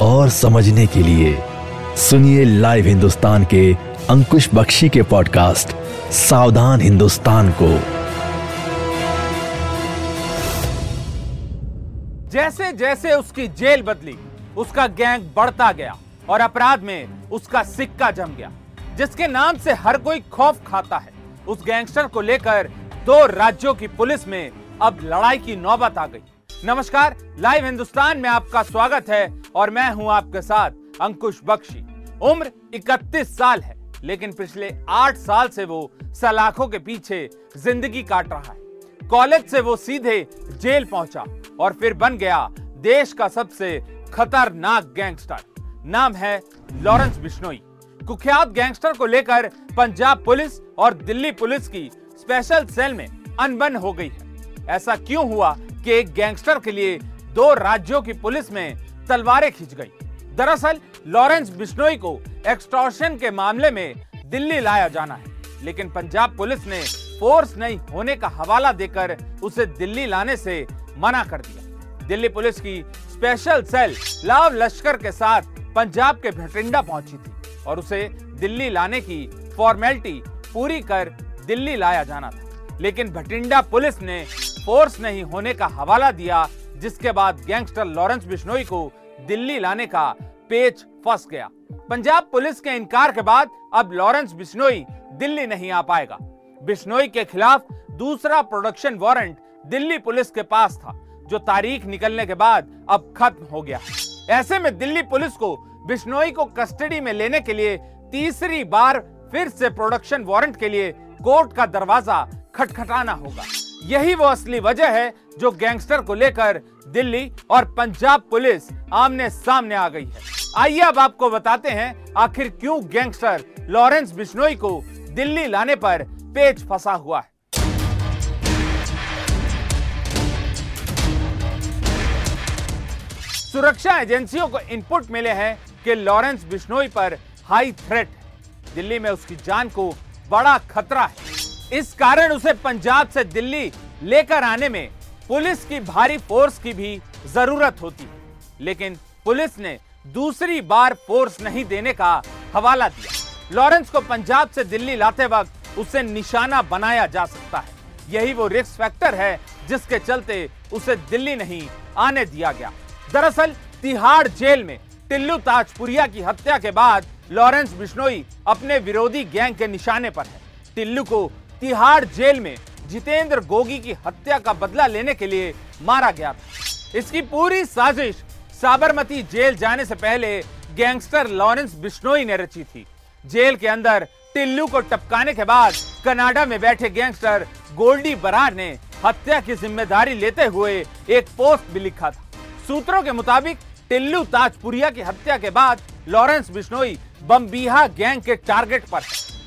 और समझने के लिए सुनिए लाइव हिंदुस्तान के अंकुश बख्शी के पॉडकास्ट सावधान हिंदुस्तान को। जैसे जैसे उसकी जेल बदली, उसका गैंग बढ़ता गया और अपराध में उसका सिक्का जम गया, जिसके नाम से हर कोई खौफ खाता है, उस गैंगस्टर को लेकर दो राज्यों की पुलिस में अब लड़ाई की नौबत आ गई। नमस्कार लाइव हिंदुस्तान में आपका स्वागत है और मैं हूँ आपके साथ अंकुश बख्शी। उम्र 31 साल है, लेकिन पिछले आठ साल से वो सलाखों के पीछे ज़िंदगी काट रहा है। कॉलेज से वो सीधे जेल पहुँचा और फिर बन गया देश का सबसे खतरनाक गैंगस्टर। नाम है लॉरेंस बिश्नोई। कुख्यात गैंगस्टर को लेकर पंजाब पुलिस और दिल्ली पुलिस की स्पेशल सेल में अनबन हो गई है। ऐसा क्यों हुआ कि एक गैंगस्टर के लिए दो राज्यों की पुलिस में तलवारें खींच गई। दरअसल, लॉरेंस बिश्नोई को एक्सटॉर्शन के मामले में दिल्ली लाया जाना है, लेकिन पंजाब पुलिस ने फोर्स नहीं होने का हवाला देकर उसे दिल्ली लाने से मना कर दिया। दिल्ली पुलिस की स्पेशल सेल लाव लश्कर के साथ पंजाब के भटिंडा पहुँची थी और उसे दिल्ली लाने की फॉर्मेलिटी पूरी कर दिल्ली लाया जाना था। लेकिन भटिंडा पुलिस ने फोर्स नहीं होने का हवाला दिया जिसके बाद गैंगस्टर लॉरेंस बिश्नोई को दिल्ली लाने का पेच फंस गया। पंजाब पुलिस के इनकार के बाद अब लॉरेंस बिश्नोई दिल्ली नहीं आ पाएगा। बिश्नोई के खिलाफ दूसरा प्रोडक्शन वारंट दिल्ली पुलिस के पास था, जो तारीख निकलने के बाद अब खत्म हो गया। ऐसे में दिल्ली पुलिस को बिश्नोई को कस्टडी में लेने के लिए तीसरी बार फिर से प्रोडक्शन वारंट के लिए कोर्ट का दरवाज़ा खटखटाना होगा। यही वो असली वजह है जो गैंगस्टर को लेकर दिल्ली और पंजाब पुलिस आमने सामने आ गई है। आइए अब आपको बताते हैं आखिर क्यों गैंगस्टर लॉरेंस बिश्नोई को दिल्ली लाने पर पेच फंसा हुआ है। सुरक्षा एजेंसियों को इनपुट मिले हैं कि लॉरेंस बिश्नोई पर हाई थ्रेट दिल्ली में उसकी जान को बड़ा खतरा है। इस कारण उसे पंजाब से दिल्ली लेकर आने में पुलिस की भारी फोर्स की भी ज़रूरत होती। लेकिन पुलिस ने दूसरी बार फोर्स नहीं देने का हवाला दिया। लॉरेंस को पंजाब से दिल्ली लाते वक्त उसे निशाना बनाया जा सकता है। यही वो रिस्क फैक्टर है जिसके चलते उसे दिल्ली नहीं आने दिया गया। दरअसल, तिहाड़ जेल में टिल्लू ताजपुरिया की हत्या के बाद लॉरेंस बिश्नोई अपने विरोधी गैंग के निशाने पर है। टिल्लू को तिहाड़ जेल में जितेंद्र गोगी की हत्या का बदला लेने के लिए मारा गया था। इसकी पूरी साजिश साबरमती जेल जाने से पहले गैंगस्टर लॉरेंस बिश्नोई ने रची थी। जेल के अंदर टिल्लू को टपकाने के बाद कनाडा में बैठे गैंगस्टर गोल्डी बरार ने हत्या की ज़िम्मेदारी लेते हुए एक पोस्ट भी लिखा था। सूत्रों के मुताबिक टिल्लू ताजपुरिया की हत्या के बाद लॉरेंस बिश्नोई बम्बीहा गैंग के टारगेट पर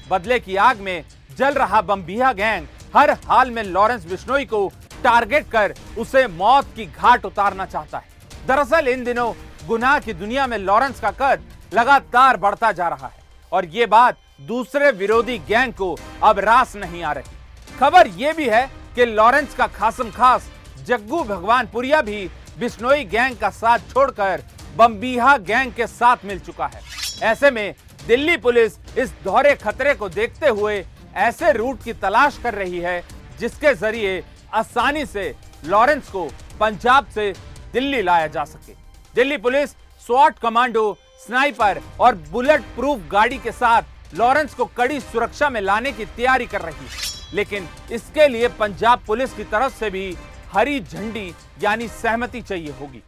बदले की आग में जल रहा बम्बिया गैंग हर हाल में लॉरेंस बिश्नोई को टारगेट कर उसे मौत की घाट उतारना चाहता है। दरअसल इन दिनों गुनाह की दुनिया में लॉरेंस का कद लगातार बढ़ता जा रहा है और ये बात दूसरे विरोधी गैंग को अब रास नहीं आ रही। खबर ये भी है कि लॉरेंस का खासम खास जग्गू भगवानपुरिया भी बिश्नोई गैंग का साथ छोड़कर बम्बीहा गैंग के साथ मिल चुका है। ऐसे में दिल्ली पुलिस इस दोहरे खतरे को देखते हुए ऐसे रूट की तलाश कर रही है, जिसके ज़रिए आसानी से लॉरेंस को पंजाब से दिल्ली लाया जा सके। दिल्ली पुलिस, स्वाट कमांडो, स्नाइपर और बुलेट प्रूफ गाड़ी के साथ लॉरेंस को कड़ी सुरक्षा में लाने की तैयारी कर रही है। लेकिन इसके लिए पंजाब पुलिस की तरफ़ से भी हरी झंडी, यानी सहमति चाहिए होगी।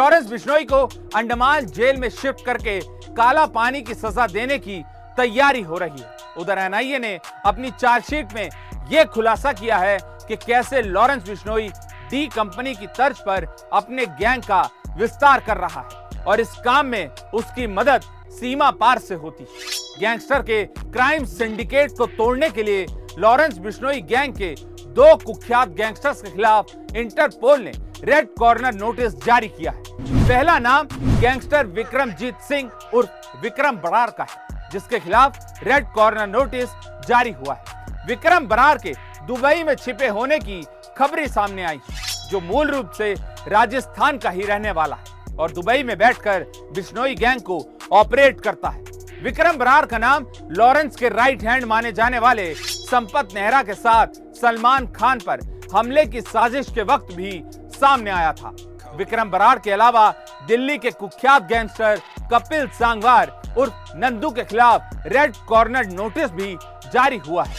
लॉरेंस बिश्नोई को अंडमान जेल में शिफ्ट करके काला पानी की सजा देने की तैयारी हो रही है। उधर एनआईए ने अपनी चार्जशीट में यह खुलासा किया है कि कैसे लॉरेंस बिश्नोई डी कंपनी की तर्ज पर अपने गैंग का विस्तार कर रहा है और इस काम में उसकी मदद सीमा पार से होती गैंगस्टर के क्राइम सिंडिकेट को तोड़ने के लिए लॉरेंस बिश्नोई गैंग के दो कुख्यात गैंगस्टर्स के खिलाफ इंटरपोल ने रेड कॉर्नर नोटिस जारी किया है। पहला नाम गैंगस्टर विक्रमजीत सिंह उर्फ़ विक्रम बरार का है, जिसके खिलाफ रेड कॉर्नर नोटिस जारी हुआ है। विक्रम बरार के दुबई में छिपे होने की खबरें सामने आई जो मूल रूप से राजस्थान का ही रहने वाला है और दुबई में बैठकर बिश्नोई गैंग को ऑपरेट करता है। विक्रम बरार का नाम लॉरेंस के राइट हैंड माने जाने वाले संपत नेहरा के साथ सलमान खान पर हमले की साजिश के वक्त भी सामने आया था। विक्रम बरार के अलावा दिल्ली के कुख्यात गैंगस्टर कपिल सांगवार उर्फ़ नंदू के खिलाफ रेड कॉर्नर नोटिस भी जारी हुआ है।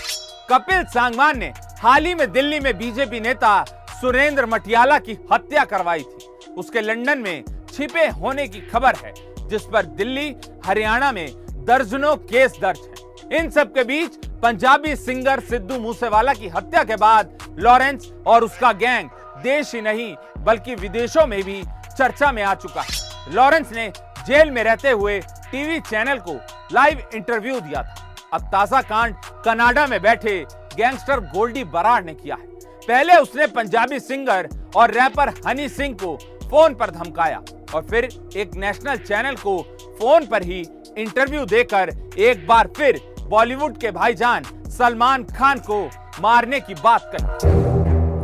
कपिल सांगवान ने हाल ही में दिल्ली में बीजेपी नेता सुरेंद्र मटियाला की हत्या करवाई थी। उसके लंदन में छिपे होने की खबर है, जिस पर दिल्ली, हरियाणा में दर्जनों केस दर्ज हैं। इन सब के बीच पंजाबी सिंगर सिद्धू मूसेवाला की हत्या के बाद लॉरेंस और उसका गैंग देश ही नहीं, बल्कि विदेशों में भी चर्चा में आ चुका है। लॉरेंस ने जेल में रहते हुए टीवी चैनल को लाइव इंटरव्यू दिया था। अब ताज़ा कांड कनाडा में बैठे गैंगस्टर गोल्डी बराड़ ने किया है। पहले उसने पंजाबी सिंगर और रैपर हनी सिंह को फ़ोन पर धमकाया और फिर एक नेशनल चैनल को फ़ोन पर ही इंटरव्यू देकर एक बार फिर बॉलीवुड के भाईजान सलमान खान को मारने की बात कही।